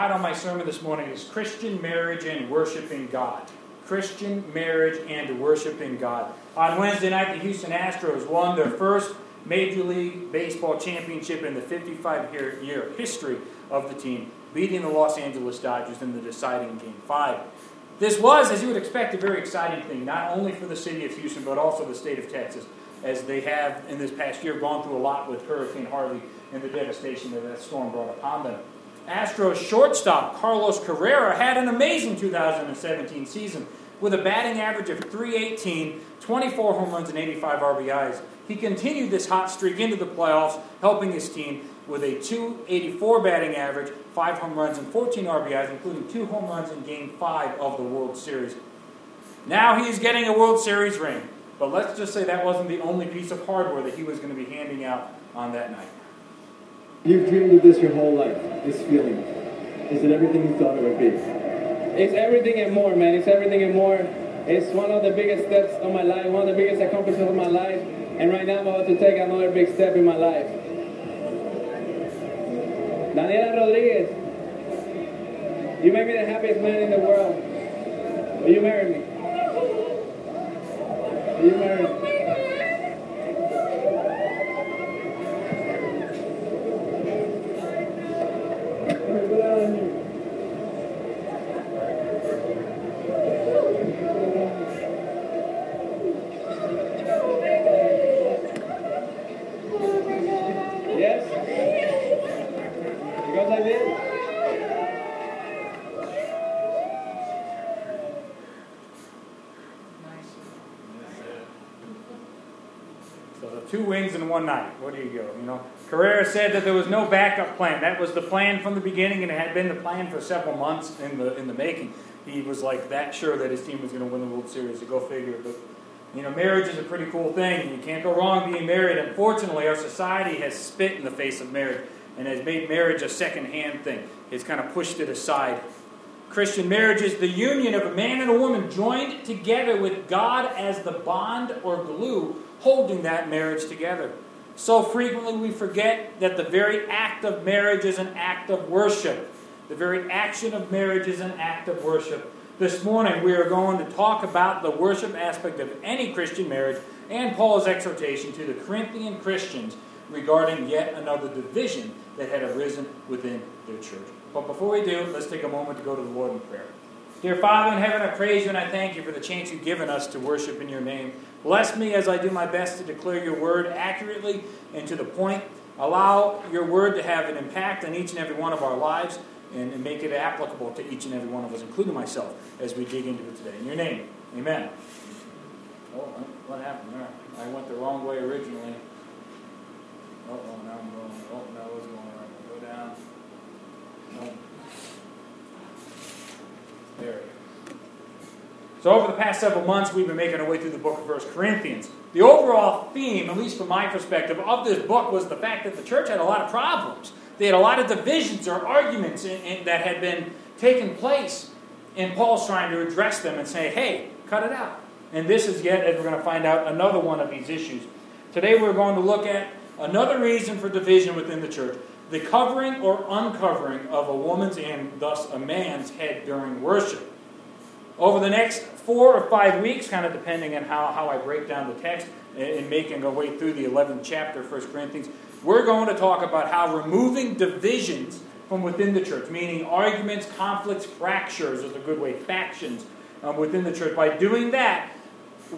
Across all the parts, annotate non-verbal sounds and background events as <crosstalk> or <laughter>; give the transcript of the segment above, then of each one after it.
title of my sermon this morning is Christian Marriage and Worshiping God. Christian Marriage and Worshiping God. On Wednesday night, the Houston Astros won their first Major League Baseball championship in the 55 year history of the team, beating the Los Angeles Dodgers in the deciding Game 5. This was, as you would expect, a very exciting thing, not only for the city of Houston, but also the state of Texas, as they have in this past year gone through a lot with Hurricane Harvey and the devastation that that storm brought upon them. Astros shortstop Carlos Correa had an amazing 2017 season with a batting average of 318, 24 home runs, and 85 RBIs. He continued this hot streak into the playoffs, helping his team with a 284 batting average, 5 home runs, and 14 RBIs, including 2 home runs in Game 5 of the World Series. Now he's getting a World Series ring, but let's just say that wasn't the only piece of hardware that he was going to be handing out on that night. You've dreamed of this your whole life, this feeling. Is it everything you thought it would be? It's everything and more, man. It's everything and more. It's one of the biggest steps of my life, one of the biggest accomplishments of my life. And right now I'm about to take another big step in my life. Daniela Rodriguez, you make me the happiest man in the world. Will you marry me? Will you marry me? two wins in one night. What do you go? You know, Correa said that there was no backup plan. That was the plan from the beginning, and it had been the plan for several months in the in the making. He was like that sure that his team was going to win the World Series. To go figure. But you know, marriage is a pretty cool thing. You can't go wrong being married. Unfortunately, our society has spit in the face of marriage and has made marriage a second-hand thing. It's kind of pushed it aside. Christian marriage is the union of a man and a woman joined together with God as the bond or glue holding that marriage together. So frequently we forget that the very act of marriage is an act of worship. The very action of marriage is an act of worship. This morning we are going to talk about the worship aspect of any Christian marriage and Paul's exhortation to the Corinthian Christians regarding yet another division that had arisen within their church. But before we do, let's take a moment to go to the Lord in prayer. Dear Father in heaven, I praise you and I thank you for the chance you've given us to worship in your name. Bless me as I do my best to declare your word accurately and to the point. Allow your word to have an impact on each and every one of our lives and, make it applicable to each and every one of us, including myself, as we dig into it today. In your name, amen. Oh, what happened there? I went the wrong way originally. Oh, now I'm going. Oh, no, I was going right. Go down. Oh. There. So, over the past several months, we've been making our way through the book of First Corinthians. The overall theme, at least from my perspective, of this book was the fact that the church had a lot of problems. They had a lot of divisions or arguments in, in, that had been taking place. And Paul's trying to address them and say, hey, cut it out. And this is yet, as we're going to find out, another one of these issues. Today, we're going to look at another reason for division within the church the covering or uncovering of a woman's and thus a man's head during worship. Over the next four or five weeks, kind of depending on how, how I break down the text and making our way through the 11th chapter of 1 Corinthians, we're going to talk about how removing divisions from within the church, meaning arguments, conflicts, fractures is a good way, factions um, within the church. By doing that,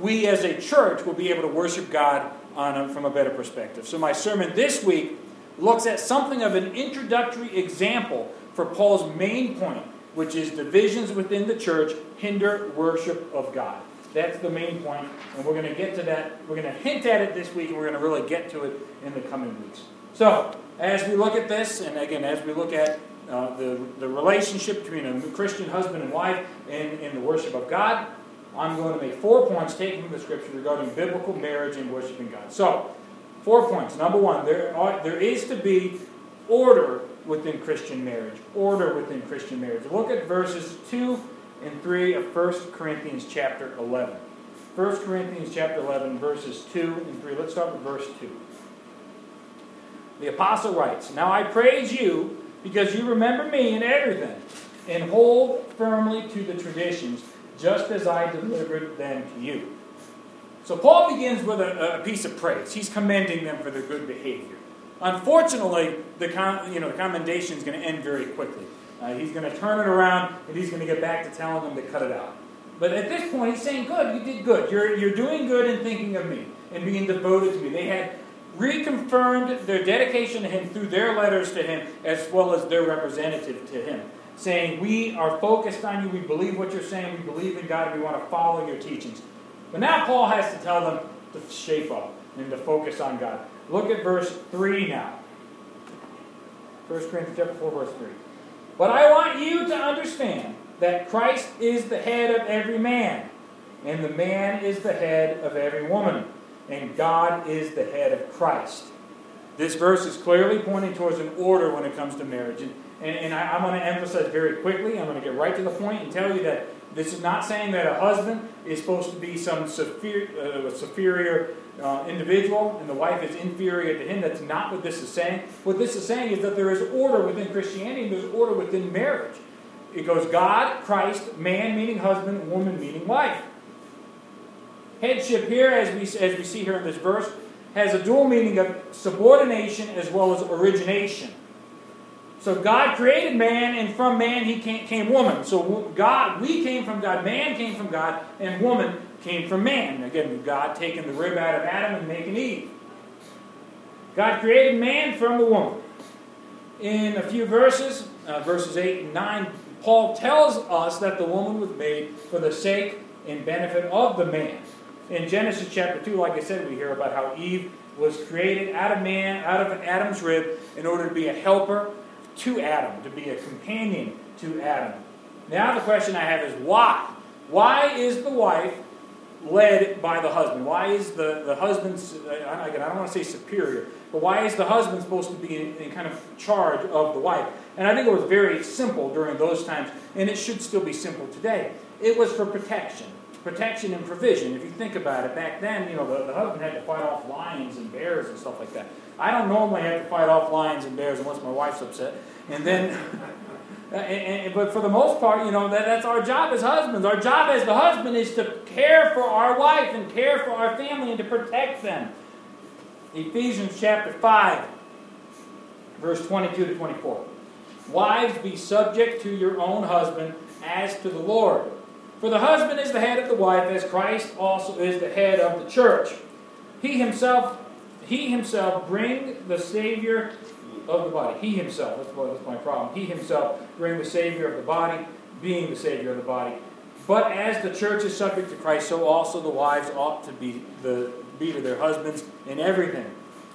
we as a church will be able to worship God a, from a better perspective. So, my sermon this week looks at something of an introductory example for Paul's main point which is divisions within the church hinder worship of God. That's the main point, and we're going to get to that. We're going to hint at it this week, and we're going to really get to it in the coming weeks. So, as we look at this, and again, as we look at uh, the, the relationship between a Christian husband and wife in, in the worship of God, I'm going to make four points taken from the scripture regarding biblical marriage and worshiping God. So, four points. Number one, there, there is to be order within Christian marriage. Order within Christian marriage. Look at verses 2 and 3 of 1 Corinthians chapter 11. 1 Corinthians chapter 11, verses 2 and 3. Let's start with verse 2. The apostle writes, Now I praise you because you remember me in everything, and hold firmly to the traditions, just as I delivered them to you. So Paul begins with a, a piece of praise. He's commending them for their good behavior. Unfortunately, the, you know, the commendation is going to end very quickly. Uh, he's going to turn it around and he's going to get back to telling them to cut it out. But at this point, he's saying, Good, you did good. You're, you're doing good in thinking of me and being devoted to me. They had reconfirmed their dedication to him through their letters to him as well as their representative to him, saying, We are focused on you. We believe what you're saying. We believe in God. And we want to follow your teachings. But now Paul has to tell them to shape up and to focus on God. Look at verse 3 now. 1 Corinthians chapter 4, verse 3. But I want you to understand that Christ is the head of every man, and the man is the head of every woman, and God is the head of Christ. This verse is clearly pointing towards an order when it comes to marriage. And, and, and I, am going to emphasize very quickly, I'm going to get right to the point and tell you that this is not saying that a husband is supposed to be some superior, uh, superior uh, individual and the wife is inferior to him. That's not what this is saying. What this is saying is that there is order within Christianity and there's order within marriage. It goes God, Christ, man meaning husband, woman meaning wife. Headship here, as we, as we see here in this verse, has a dual meaning of subordination as well as origination. So God created man, and from man he came woman. So God, we came from God, man came from God, and woman came from man. Again, God taking the rib out of Adam and making Eve. God created man from the woman. In a few verses, uh, verses 8 and 9, Paul tells us that the woman was made for the sake and benefit of the man. In Genesis chapter 2, like I said, we hear about how Eve was created out of man, out of Adam's rib, in order to be a helper to Adam, to be a companion to Adam. Now the question I have is why? Why is the wife led by the husband? Why is the, the husband, again, I don't want to say superior, but why is the husband supposed to be in, in, kind of charge of the wife? And I think it was very simple during those times, and it should still be simple today. It was for protection. Protection and provision. If you think about it, back then, you know, the, the husband had to fight off lions and bears and stuff like that. I don't normally have to fight off lions and bears unless my wife's upset. And then <laughs> Uh, and, and, but for the most part, you know, that, that's our job as husbands. Our job as the husband is to care for our wife and care for our family and to protect them. Ephesians chapter 5, verse 22 to 24. Wives, be subject to your own husband as to the Lord. For the husband is the head of the wife, as Christ also is the head of the church. He himself, he himself bring the Savior of the body. He himself, that's, what, that's my problem. He himself being the Savior of the body, being the Savior of the body. But as the church is subject to Christ, so also the wives ought to be, the, be to their husbands in everything.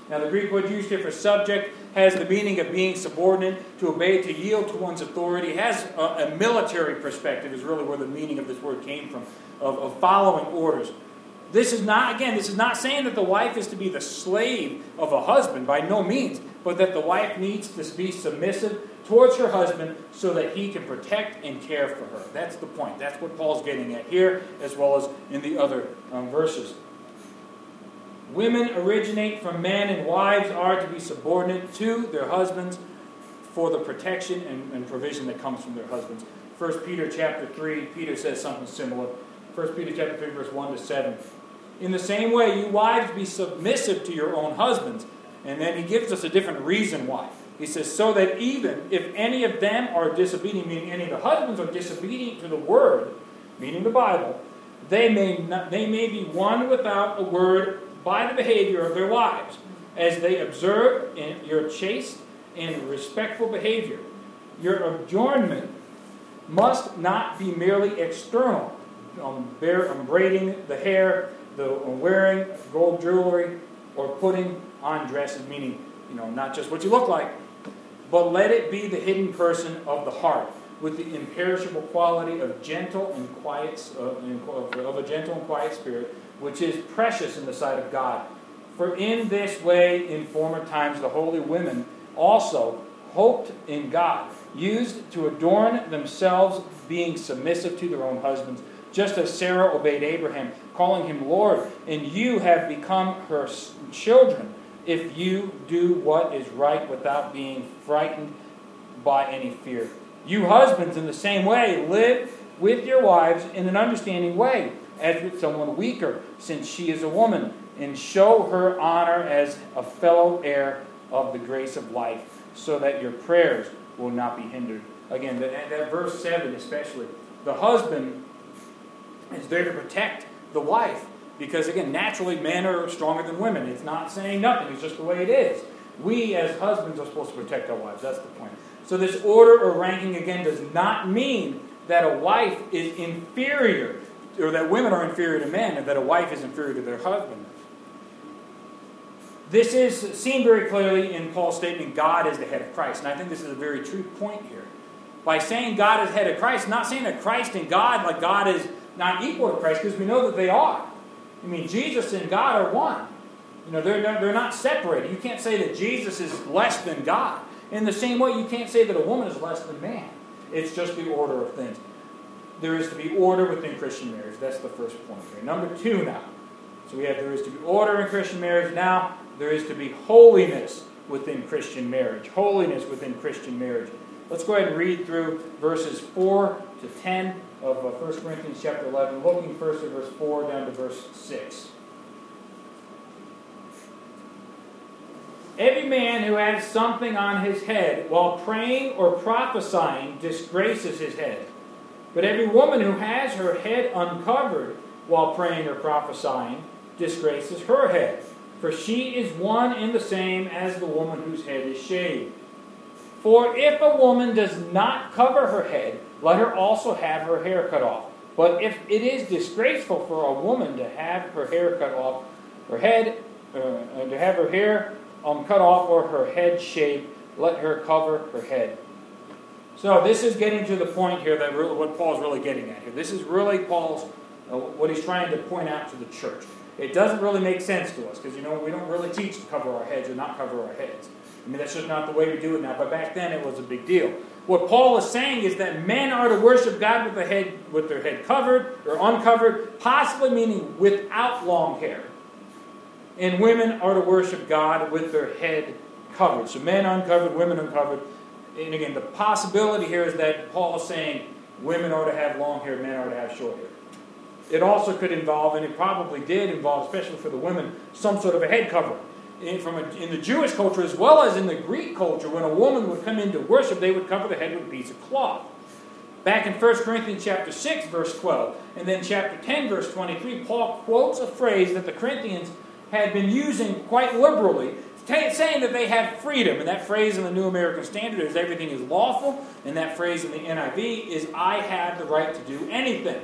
Now, the Greek word used here for subject has the meaning of being subordinate, to obey, to yield to one's authority. It has a, a military perspective, is really where the meaning of this word came from, of, of following orders. This is not, again, this is not saying that the wife is to be the slave of a husband, by no means, but that the wife needs to be submissive towards her husband so that he can protect and care for her. That's the point. That's what Paul's getting at here, as well as in the other um, verses. Women originate from men, and wives are to be subordinate to their husbands for the protection and, and provision that comes from their husbands. 1 Peter chapter 3, Peter says something similar. 1 Peter chapter 3, verse 1 to 7. In the same way, you wives be submissive to your own husbands. And then he gives us a different reason why. He says, so that even if any of them are disobedient, meaning any of the husbands are disobedient to the word, meaning the Bible, they may, not, they may be won without a word by the behavior of their wives, as they observe in your chaste and respectful behavior. Your adornment must not be merely external, um, bear, um, braiding the hair, the wearing gold jewelry, or putting on dresses, meaning you know not just what you look like, but let it be the hidden person of the heart, with the imperishable quality of gentle and quiet uh, of a gentle and quiet spirit, which is precious in the sight of God. For in this way, in former times, the holy women also hoped in God, used to adorn themselves, being submissive to their own husbands, just as Sarah obeyed Abraham, calling him Lord, and you have become her children if you do what is right without being frightened by any fear. You husbands, in the same way, live with your wives in an understanding way, as with someone weaker, since she is a woman, and show her honor as a fellow heir of the grace of life, so that your prayers will not be hindered. Again, that, that verse 7 especially. The husband is there to protect the wife, because again, naturally, men are stronger than women. It's not saying nothing, it's just the way it is. We, as husbands, are supposed to protect our wives. That's the point. So, this order or ranking, again, does not mean that a wife is inferior, or that women are inferior to men, or that a wife is inferior to their husband. This is seen very clearly in Paul's statement God is the head of Christ. And I think this is a very true point here. By saying God is head of Christ, not saying that Christ and God, like God is not equal to Christ, because we know that they are. I mean, Jesus and God are one. You know, they're, they're not separated. You can't say that Jesus is less than God. In the same way, you can't say that a woman is less than man. It's just the order of things. There is to be order within Christian marriage. That's the first point here. Number two now. So we have there is to be order in Christian marriage. Now there is to be holiness within Christian marriage. Holiness within Christian marriage. Let's go ahead and read through verses 4 to 10 of 1 uh, Corinthians chapter 11, looking first at verse 4 down to verse 6. Every man who has something on his head while praying or prophesying disgraces his head. But every woman who has her head uncovered while praying or prophesying disgraces her head. For she is one and the same as the woman whose head is shaved. For if a woman does not cover her head, let her also have her hair cut off. But if it is disgraceful for a woman to have her hair cut off, her head, uh, to have her hair um, cut off or her head shaved, let her cover her head. So this is getting to the point here that really, what Paul's really getting at here. This is really Paul's uh, what he's trying to point out to the church. It doesn't really make sense to us because you know we don't really teach to cover our heads or not cover our heads. I mean that's just not the way we do it now. But back then it was a big deal. What Paul is saying is that men are to worship God with the head with their head covered or uncovered, possibly meaning without long hair and women are to worship God with their head covered. So men uncovered, women uncovered. And again, the possibility here is that Paul is saying women are to have long hair, men are to have short hair. It also could involve, and it probably did involve, especially for the women, some sort of a head covering. In, from a, in the Jewish culture as well as in the Greek culture, when a woman would come into worship, they would cover the head with a piece of cloth. Back in 1 Corinthians chapter 6, verse 12, and then chapter 10, verse 23, Paul quotes a phrase that the Corinthians had been using quite liberally, saying that they had freedom. And that phrase in the New American Standard is everything is lawful, and that phrase in the NIV is I have the right to do anything.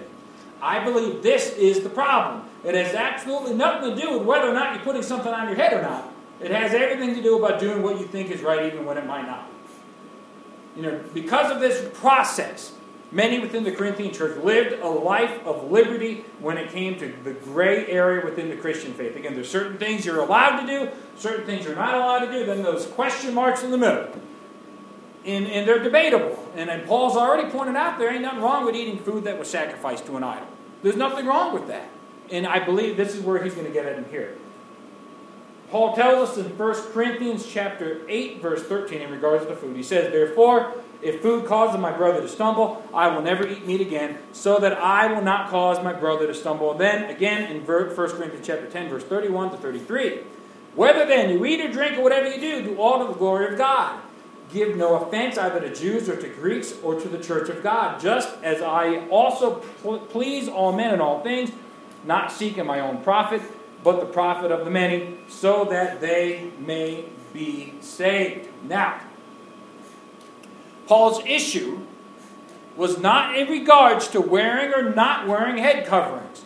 I believe this is the problem. It has absolutely nothing to do with whether or not you're putting something on your head or not. It has everything to do about doing what you think is right, even when it might not be. You know, because of this process, Many within the Corinthian church lived a life of liberty when it came to the gray area within the Christian faith. Again, there's certain things you're allowed to do, certain things you're not allowed to do, then those question marks in the middle. And, and they're debatable. And, and Paul's already pointed out there ain't nothing wrong with eating food that was sacrificed to an idol. There's nothing wrong with that. And I believe this is where he's going to get at in here. Paul tells us in 1 Corinthians chapter 8, verse 13, in regards to food. He says, Therefore, if food causes my brother to stumble, I will never eat meat again, so that I will not cause my brother to stumble. Then again in 1 Corinthians chapter 10, verse 31 to 33. Whether then you eat or drink or whatever you do, do all to the glory of God. Give no offense either to Jews or to Greeks or to the church of God, just as I also please all men in all things, not seeking my own profit, but the profit of the many, so that they may be saved. Now, Paul's issue was not in regards to wearing or not wearing head coverings.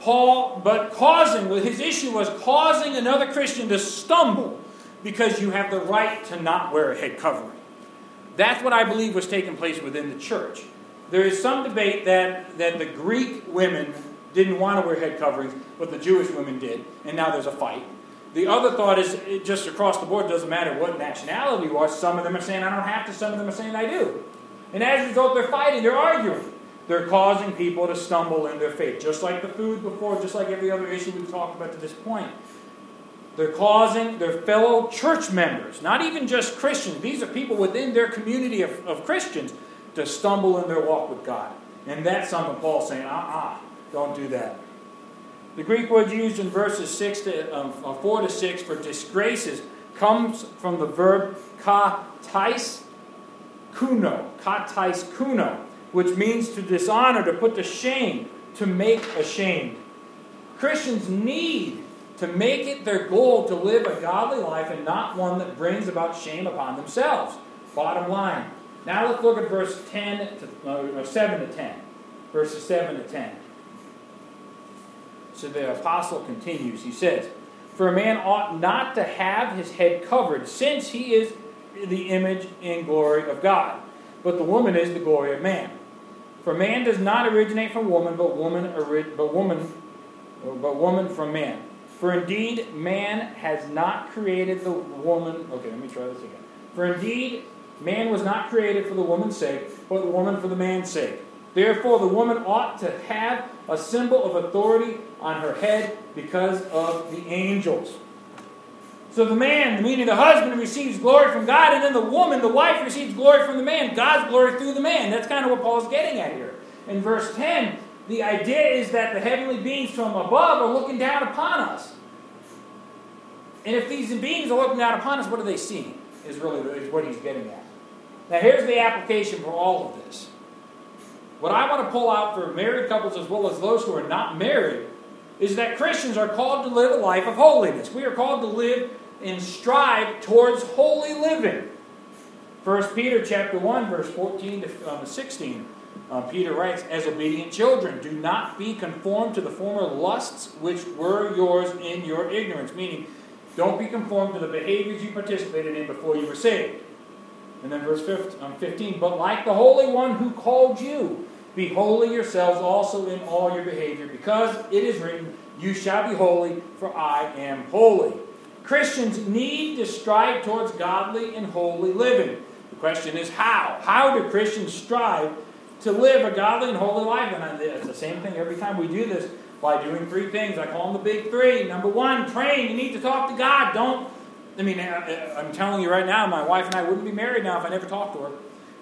Paul, but causing, his issue was causing another Christian to stumble because you have the right to not wear a head covering. That's what I believe was taking place within the church. There is some debate that, that the Greek women didn't want to wear head coverings, but the Jewish women did, and now there's a fight. The other thought is just across the board, doesn't matter what nationality you are. Some of them are saying, I don't have to, some of them are saying, I do. And as a result, they're fighting, they're arguing. They're causing people to stumble in their faith, just like the food before, just like every other issue we've talked about to this point. They're causing their fellow church members, not even just Christians, these are people within their community of, of Christians, to stumble in their walk with God. And that's something Paul's saying, uh uh don't do that. The Greek word used in verses six to, um, uh, 4 to 6 for disgraces comes from the verb katais kuno, katais kuno, which means to dishonor, to put to shame, to make ashamed. Christians need to make it their goal to live a godly life and not one that brings about shame upon themselves. Bottom line. Now let's look at verse 10 to uh, 7 to 10. Verses 7 to 10. So the apostle continues. He says, For a man ought not to have his head covered, since he is the image and glory of God. But the woman is the glory of man. For man does not originate from woman, but woman, but woman, but woman from man. For indeed, man has not created the woman. Okay, let me try this again. For indeed, man was not created for the woman's sake, but the woman for the man's sake. Therefore, the woman ought to have a symbol of authority on her head because of the angels. So the man, meaning the husband, receives glory from God, and then the woman, the wife, receives glory from the man. God's glory through the man. That's kind of what Paul's getting at here. In verse 10, the idea is that the heavenly beings from above are looking down upon us. And if these beings are looking down upon us, what are they seeing? Is really is what he's getting at. Now, here's the application for all of this. What I want to pull out for married couples as well as those who are not married is that Christians are called to live a life of holiness. We are called to live and strive towards holy living. 1 Peter chapter 1, verse 14 to um, 16. Uh, Peter writes, As obedient children, do not be conformed to the former lusts which were yours in your ignorance. Meaning, don't be conformed to the behaviors you participated in before you were saved. And then verse 15, um, But like the Holy One who called you, be holy yourselves also in all your behavior, because it is written, You shall be holy, for I am holy. Christians need to strive towards godly and holy living. The question is how? How do Christians strive to live a godly and holy life? And it's the same thing every time we do this by doing three things. I call them the big three. Number one, train. You need to talk to God. Don't, I mean, I'm telling you right now, my wife and I wouldn't be married now if I never talked to her.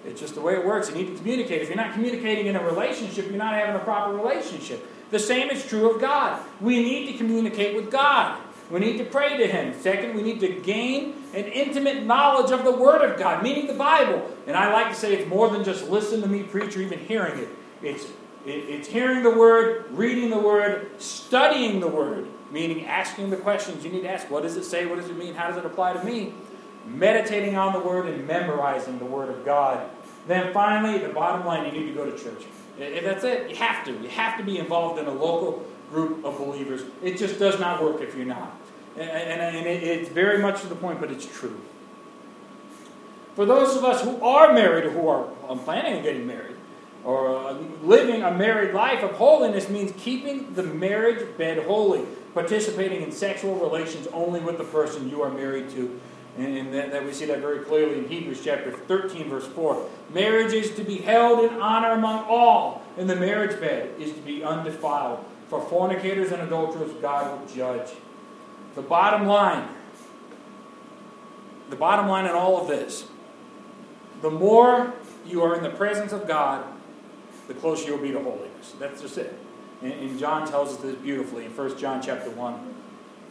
It's just the way it works. You need to communicate. If you're not communicating in a relationship, you're not having a proper relationship. The same is true of God. We need to communicate with God. We need to pray to Him. Second, we need to gain an intimate knowledge of the Word of God, meaning the Bible. And I like to say it's more than just listen to me preach or even hearing it. It's, it, it's hearing the Word, reading the Word, studying the Word, meaning asking the questions you need to ask. What does it say? What does it mean? How does it apply to me? Meditating on the Word and memorizing the Word of God. Then finally, the bottom line, you need to go to church. If that's it, you have to. You have to be involved in a local group of believers. It just does not work if you're not. And, and, and it, it's very much to the point, but it's true. For those of us who are married or who are planning on getting married, or uh, living a married life of holiness means keeping the marriage bed holy, participating in sexual relations only with the person you are married to. And, that, that we see that very clearly in Hebrews chapter 13, verse 4. Marriage is to be held in honor among all, and the marriage bed is to be undefiled. For fornicators and adulterers, God will judge. The bottom line, the bottom line in all of this, the more you are in the presence of God, the closer you'll be to holiness. That's just it. And, and John tells us this beautifully in 1 John chapter 1.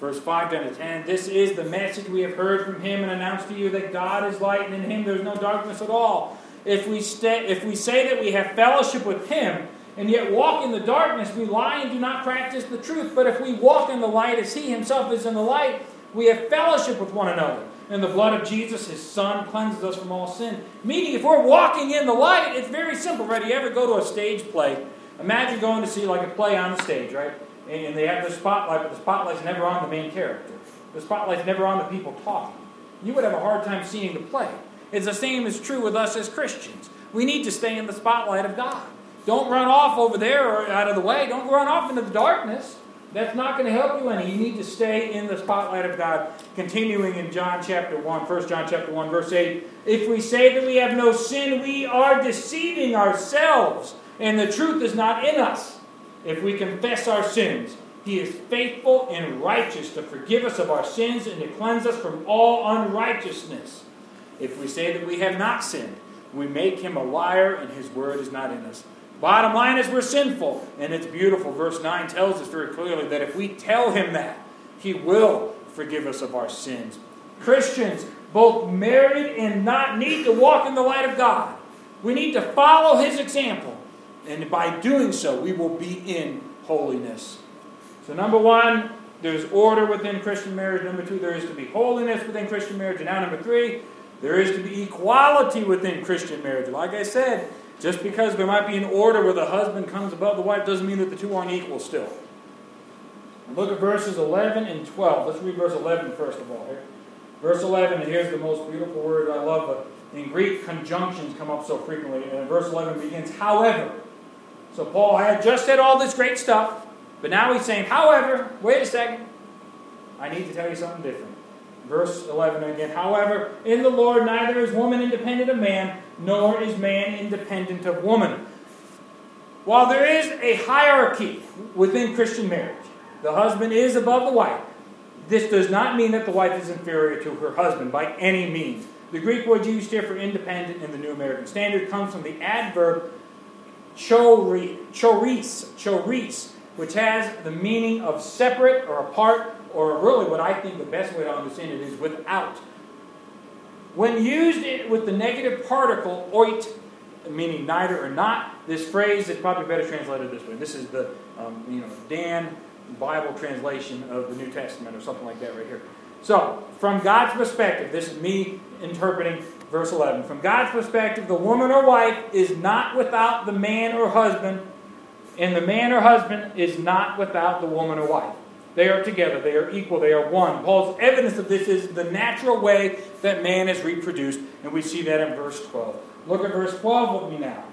Verse 5 down to 10. This is the message we have heard from him and announced to you that God is light and in him there's no darkness at all. If we, stay, if we say that we have fellowship with him and yet walk in the darkness, we lie and do not practice the truth. But if we walk in the light as he himself is in the light, we have fellowship with one another. And the blood of Jesus, his son, cleanses us from all sin. Meaning, if we're walking in the light, it's very simple, right? You ever go to a stage play? Imagine going to see like a play on the stage, right? And they have the spotlight, but the spotlight's never on the main character. The spotlight's never on the people talking. You would have a hard time seeing the play. It's the same is true with us as Christians. We need to stay in the spotlight of God. Don't run off over there or out of the way. Don't run off into the darkness. That's not going to help you any. You need to stay in the spotlight of God. Continuing in John chapter 1, 1 John chapter 1, verse 8. If we say that we have no sin, we are deceiving ourselves, and the truth is not in us. If we confess our sins, He is faithful and righteous to forgive us of our sins and to cleanse us from all unrighteousness. If we say that we have not sinned, we make him a liar and his word is not in us. Bottom line is we're sinful, and it's beautiful. Verse 9 tells us very clearly that if we tell him that, he will forgive us of our sins. Christians, both married and not, need to walk in the light of God. We need to follow his example, and by doing so, we will be in holiness. So, number one, there's order within Christian marriage. Number two, there is to be holiness within Christian marriage. And now, number three, there is to be equality within Christian marriage. Like I said, just because there might be an order where the husband comes above the wife doesn't mean that the two aren't equal still. Look at verses 11 and 12. Let's read verse 11 first of all. Here. Verse 11, and here's the most beautiful word I love. But in Greek, conjunctions come up so frequently. And verse 11 begins, however. So Paul had just said all this great stuff, but now he's saying, however, wait a second. I need to tell you something different. Verse 11 again. However, in the Lord neither is woman independent of man, nor is man independent of woman. While there is a hierarchy within Christian marriage, the husband is above the wife. This does not mean that the wife is inferior to her husband by any means. The Greek word used here for independent in the New American Standard comes from the adverb choris, choris, which has the meaning of separate or apart, or really what I think the best way to understand it is without. When used with the negative particle oit, meaning neither or not, this phrase is probably better translated this way. This is the um, you know Dan Bible translation of the New Testament or something like that right here. So, from God's perspective, this is me interpreting verse 11. From God's perspective, the woman or wife is not without the man or husband, and the man or husband is not without the woman or wife. They are together, they are equal, they are one. Paul's evidence of this is the natural way that man is reproduced, and we see that in verse 12. Look at verse 12 with me now.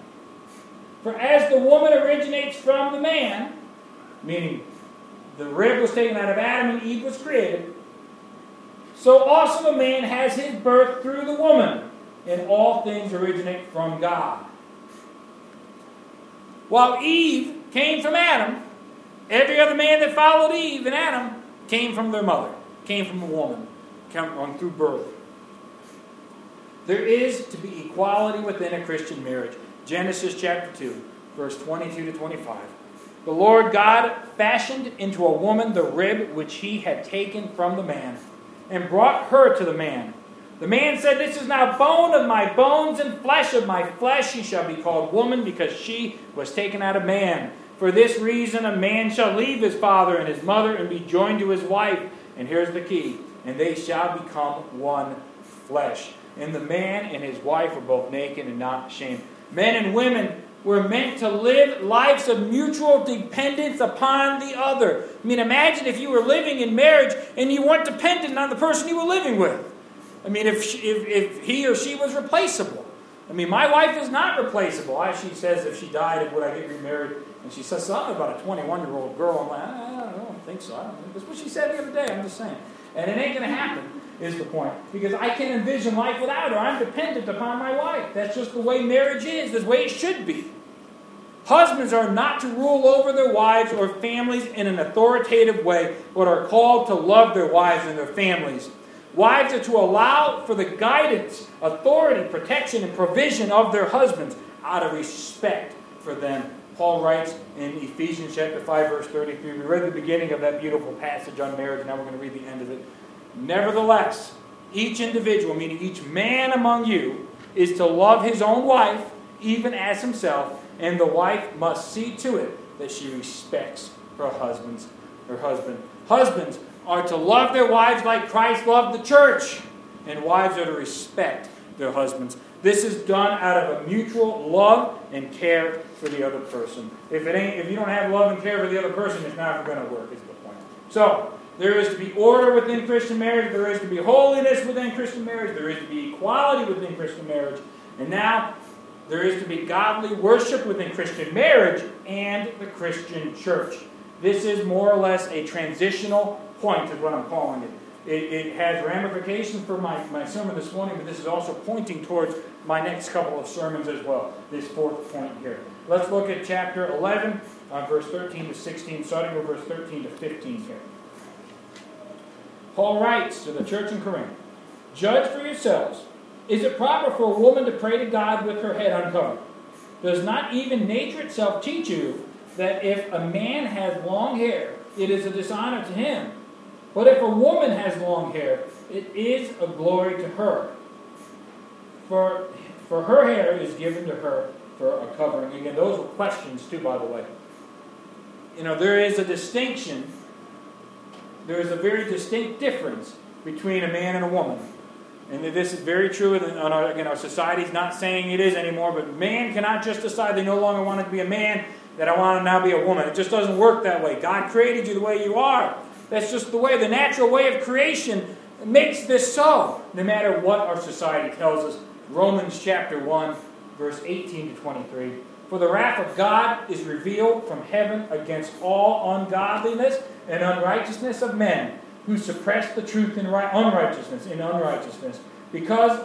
For as the woman originates from the man, meaning the rib was taken out of Adam and Eve was created, so also a man has his birth through the woman, and all things originate from God. While Eve came from Adam, every other man that followed Eve and Adam came from their mother, came from a woman, came through birth. There is to be equality within a Christian marriage. Genesis chapter 2, verse 22 to 25. The Lord God fashioned into a woman the rib which he had taken from the man, and brought her to the man. The man said, This is now bone of my bones and flesh of my flesh. She shall be called woman because she was taken out of man. For this reason, a man shall leave his father and his mother and be joined to his wife. And here's the key and they shall become one flesh. And the man and his wife were both naked and not ashamed. Men and women were meant to live lives of mutual dependence upon the other. I mean, imagine if you were living in marriage and you weren't dependent on the person you were living with. I mean, if, she, if, if he or she was replaceable. I mean, my wife is not replaceable. I, she says if she died, would I get remarried? And she says something about a 21 year old girl. I'm like, I, I don't think so. I don't think that's what she said the other day. I'm just saying. And it ain't going to happen, is the point. Because I can't envision life without her. I'm dependent upon my wife. That's just the way marriage is, the way it should be. Husbands are not to rule over their wives or families in an authoritative way, but are called to love their wives and their families. Wives are to allow for the guidance, authority, protection, and provision of their husbands out of respect for them. Paul writes in Ephesians chapter 5, verse 33. We read the beginning of that beautiful passage on marriage, and now we're going to read the end of it. Nevertheless, each individual, meaning each man among you, is to love his own wife, even as himself and the wife must see to it that she respects her husband's her husband. Husbands are to love their wives like Christ loved the church, and wives are to respect their husbands. This is done out of a mutual love and care for the other person. If it ain't, if you don't have love and care for the other person, it's not going to work. Is the point. So there is to be order within Christian marriage. There is to be holiness within Christian marriage. There is to be equality within Christian marriage. And now there is to be godly worship within Christian marriage and the Christian church. This is more or less a transitional point, is what I'm calling it. It, it has ramifications for my, my sermon this morning, but this is also pointing towards my next couple of sermons as well, this fourth point here. Let's look at chapter 11, uh, verse 13 to 16, starting with verse 13 to 15 here. Paul writes to the church in Corinth Judge for yourselves. Is it proper for a woman to pray to God with her head uncovered? Does not even nature itself teach you that if a man has long hair, it is a dishonor to him? But if a woman has long hair, it is a glory to her. For, for her hair is given to her for a covering. Again, those were questions, too, by the way. You know, there is a distinction, there is a very distinct difference between a man and a woman. And this is very true. In our, again, our society is not saying it is anymore, but man cannot just decide they no longer want to be a man, that I want to now be a woman. It just doesn't work that way. God created you the way you are. That's just the way, the natural way of creation makes this so, no matter what our society tells us. Romans chapter 1, verse 18 to 23. For the wrath of God is revealed from heaven against all ungodliness and unrighteousness of men who suppress the truth in unrighteousness, in unrighteousness, because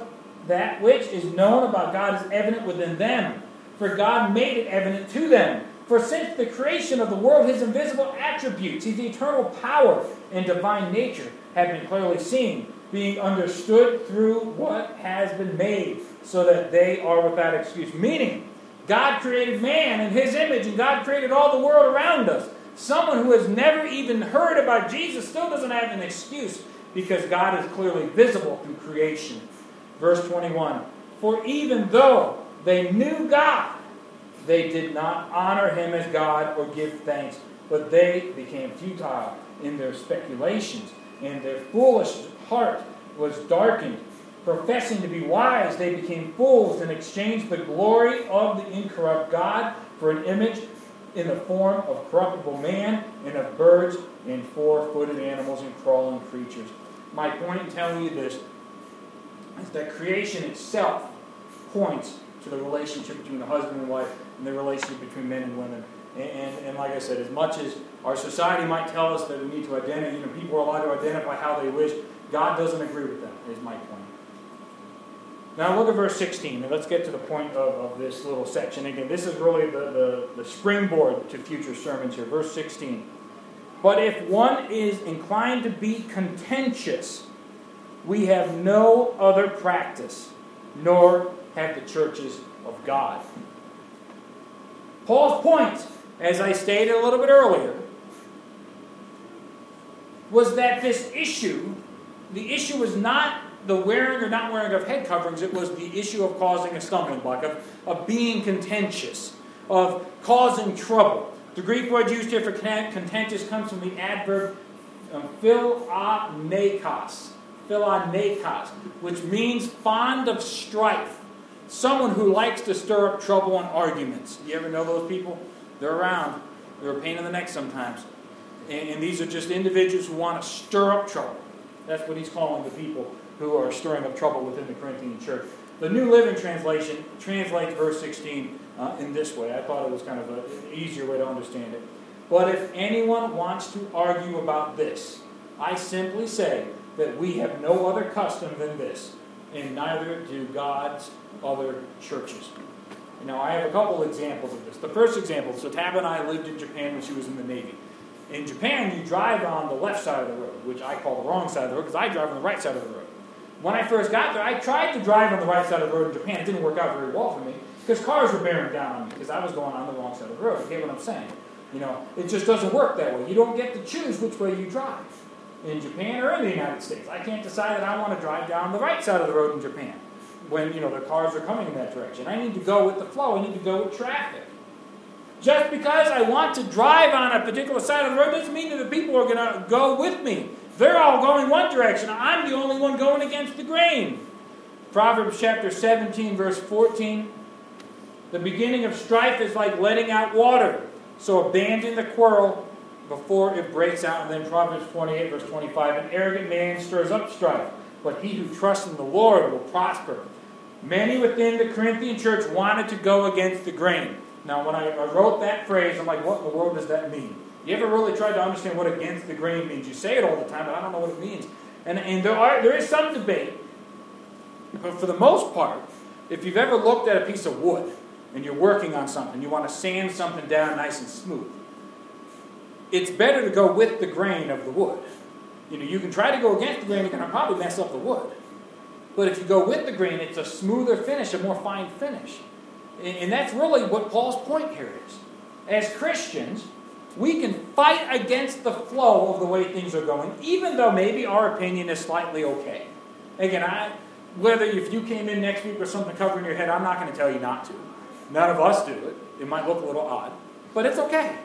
that which is known about God is evident within them, for God made it evident to them. For since the creation of the world, his invisible attributes, his eternal power and divine nature, have been clearly seen, being understood through what has been made, so that they are without excuse. Meaning, God created man in his image, and God created all the world around us. Someone who has never even heard about Jesus still doesn't have an excuse because God is clearly visible through creation. Verse 21 For even though they knew God, they did not honor him as God or give thanks, but they became futile in their speculations, and their foolish heart was darkened. Professing to be wise, they became fools and exchanged the glory of the incorrupt God for an image in the form of corruptible man and of birds and four footed animals and crawling creatures. My point in telling you this is that creation itself points to the relationship between the husband and wife and the relationship between men and women. And, and, and, like I said, as much as our society might tell us that we need to identify, you know, people are allowed to identify how they wish, God doesn't agree with that, is my point. Now look at verse 16, and let's get to the point of, of this little section. Again, this is really the, the, the springboard to future sermons here. Verse 16. But if one is inclined to be contentious, we have no other practice, nor have the churches of God. Paul's point, as I stated a little bit earlier, was that this issue, the issue was not the wearing or not wearing of head coverings, it was the issue of causing a stumbling block, of, of being contentious, of causing trouble. The Greek word used here for contentious comes from the adverb um, philonekos, philonekos, which means fond of strife. Someone who likes to stir up trouble and arguments. You ever know those people? They're around. They're a pain in the neck sometimes. And, and these are just individuals who want to stir up trouble. That's what he's calling the people who are stirring up trouble within the Corinthian church. The New Living Translation translates verse 16 uh, in this way. I thought it was kind of an easier way to understand it. But if anyone wants to argue about this, I simply say that we have no other custom than this, and neither do God's other churches. Now, I have a couple examples of this. The first example so Tab and I lived in Japan when she was in the Navy. In Japan, you drive on the left side of the road, which I call the wrong side of the road because I drive on the right side of the road. When I first got there, I tried to drive on the right side of the road in Japan. It didn't work out very well for me because cars were bearing down on me because I was going on the wrong side of the road. You get what I'm saying? You know, it just doesn't work that way. You don't get to choose which way you drive in Japan or in the United States. I can't decide that I want to drive down the right side of the road in Japan when you know the cars are coming in that direction. I need to go with the flow. I need to go with traffic. Just because I want to drive on a particular side of the road doesn't mean that the people are going to go with me. They're all going one direction. I'm the only one going against the grain. Proverbs chapter 17, verse 14. The beginning of strife is like letting out water. So abandon the quarrel before it breaks out. And then Proverbs 28, verse 25. An arrogant man stirs up strife, but he who trusts in the Lord will prosper. Many within the Corinthian church wanted to go against the grain. Now, when I wrote that phrase, I'm like, what in the world does that mean? You ever really tried to understand what against the grain means? You say it all the time, but I don't know what it means. And, and there, are, there is some debate, but for the most part, if you've ever looked at a piece of wood and you're working on something, you want to sand something down nice and smooth, it's better to go with the grain of the wood. You know, you can try to go against the grain, you're going to probably mess up the wood. But if you go with the grain, it's a smoother finish, a more fine finish. And that's really what Paul's point here is. As Christians, we can fight against the flow of the way things are going, even though maybe our opinion is slightly okay. Again, I, whether if you came in next week with something covering your head, I'm not going to tell you not to. None of us do it. It might look a little odd, but it's okay.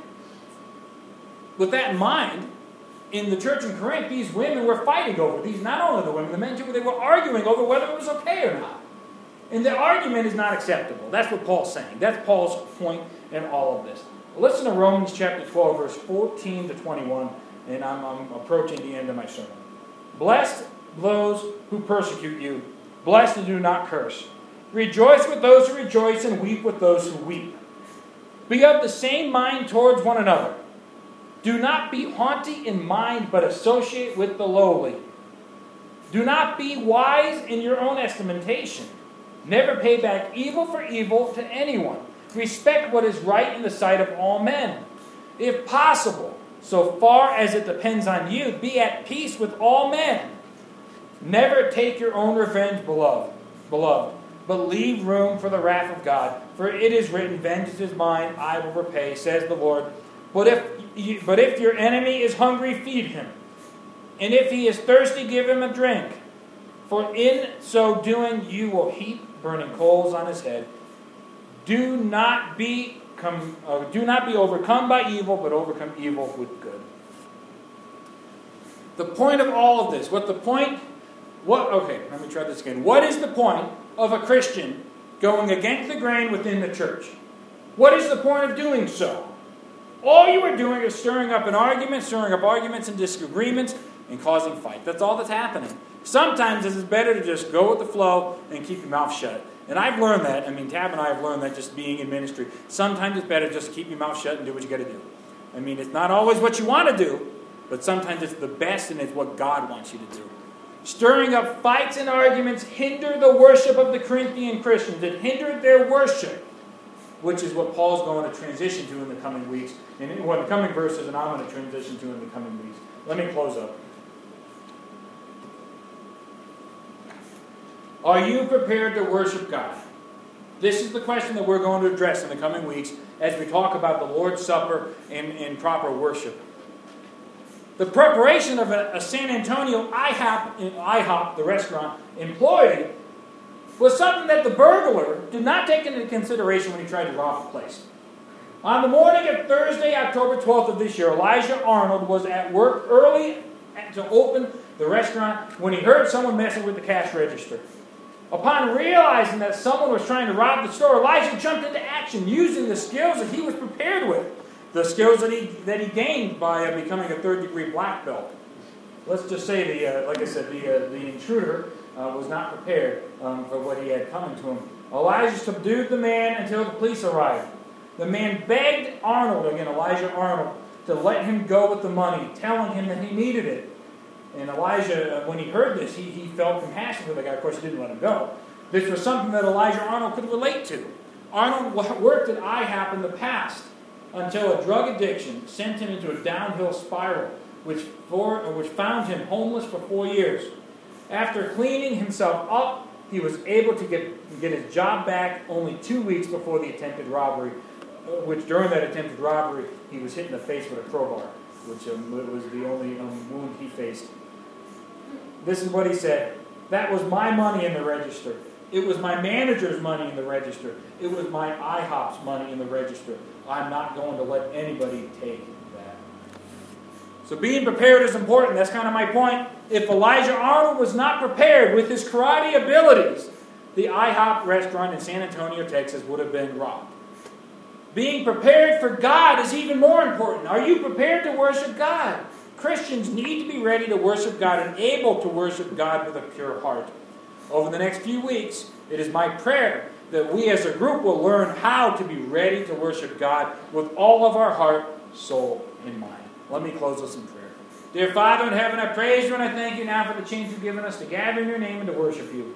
With that in mind, in the church in Corinth, these women were fighting over these, not only the women, the men too, they were arguing over whether it was okay or not. And the argument is not acceptable. That's what Paul's saying. That's Paul's point in all of this. Listen to Romans chapter 12, verse 14 to 21, and I'm, I'm approaching the end of my sermon. Blessed those who persecute you, blessed and do not curse. Rejoice with those who rejoice, and weep with those who weep. Be of the same mind towards one another. Do not be haughty in mind, but associate with the lowly. Do not be wise in your own estimation. Never pay back evil for evil to anyone. Respect what is right in the sight of all men. If possible, so far as it depends on you, be at peace with all men. Never take your own revenge, beloved, beloved, but leave room for the wrath of God. For it is written, Vengeance is mine, I will repay, says the Lord. But if, you, but if your enemy is hungry, feed him. And if he is thirsty, give him a drink. For in so doing, you will heap burning coals on his head. Do not be come, uh, do not be overcome by evil, but overcome evil with good. The point of all of this, what the point, what, okay, let me try this again. What is the point of a Christian going against the grain within the church? What is the point of doing so? All you are doing is stirring up an argument, stirring up arguments and disagreements, and causing fight. That's all that's happening. Sometimes it's better to just go with the flow and keep your mouth shut. And I've learned that. I mean, Tab and I have learned that just being in ministry. Sometimes it's better just keep your mouth shut and do what you got to do. I mean, it's not always what you want to do, but sometimes it's the best and it's what God wants you to do. Stirring up fights and arguments hinder the worship of the Corinthian Christians. It hindered their worship, which is what Paul's going to transition to in the coming weeks, and in well, the coming verses, and I'm going to transition to in the coming weeks. Let me close up. Are you prepared to worship God? This is the question that we're going to address in the coming weeks as we talk about the Lord's Supper and, and proper worship. The preparation of a, a San Antonio IHOP, IHOP, the restaurant, employee was something that the burglar did not take into consideration when he tried to rob the place. On the morning of Thursday, October 12th of this year, Elijah Arnold was at work early to open the restaurant when he heard someone messing with the cash register. Upon realizing that someone was trying to rob the store, Elijah jumped into action using the skills that he was prepared with, the skills that he, that he gained by uh, becoming a third degree black belt. Let's just say, the, uh, like I said, the, uh, the intruder uh, was not prepared um, for what he had coming to him. Elijah subdued the man until the police arrived. The man begged Arnold, again, Elijah Arnold, to let him go with the money, telling him that he needed it. And Elijah, uh, when he heard this, he, he felt compassion for the guy. Of course, he didn't let him go. This was something that Elijah Arnold could relate to. Arnold worked at IHOP in the past until a drug addiction sent him into a downhill spiral, which, for, which found him homeless for four years. After cleaning himself up, he was able to get, get his job back only two weeks before the attempted robbery, uh, which during that attempted robbery, he was hit in the face with a crowbar, which um, was the only um, wound he faced. This is what he said That was my money in the register. It was my manager's money in the register. It was my IHOP's money in the register. I'm not going to let anybody take that. So being prepared is important. That's kind of my point. If Elijah Arnold was not prepared with his karate abilities, the IHOP restaurant in San Antonio, Texas would have been robbed. Being prepared for God is even more important. Are you prepared to worship God? Christians need to be ready to worship God and able to worship God with a pure heart. Over the next few weeks, it is my prayer that we as a group will learn how to be ready to worship God with all of our heart, soul, and mind. Let me close this in prayer. Dear Father in heaven, I praise you and I thank you now for the chance you've given us to gather in your name and to worship you.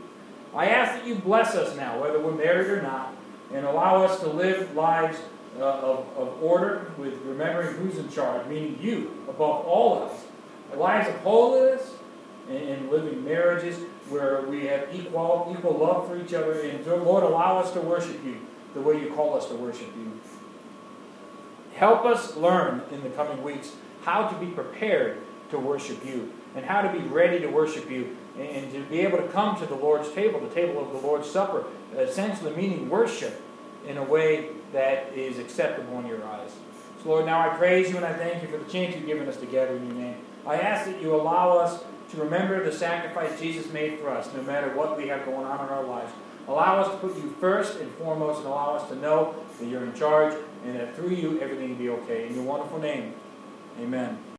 I ask that you bless us now, whether we're married or not, and allow us to live lives uh, of, of order with remembering who's in charge, meaning you above all else. Lives of holiness and, and living marriages where we have equal, equal love for each other. And Lord, allow us to worship you the way you call us to worship you. Help us learn in the coming weeks how to be prepared to worship you and how to be ready to worship you and to be able to come to the Lord's table, the table of the Lord's Supper, essentially meaning worship in a way that is acceptable in your eyes. So, Lord, now I praise you and I thank you for the chance you've given us to gather in your name. I ask that you allow us to remember the sacrifice Jesus made for us, no matter what we have going on in our lives. Allow us to put you first and foremost and allow us to know that you're in charge and that through you everything will be okay. In your wonderful name, amen.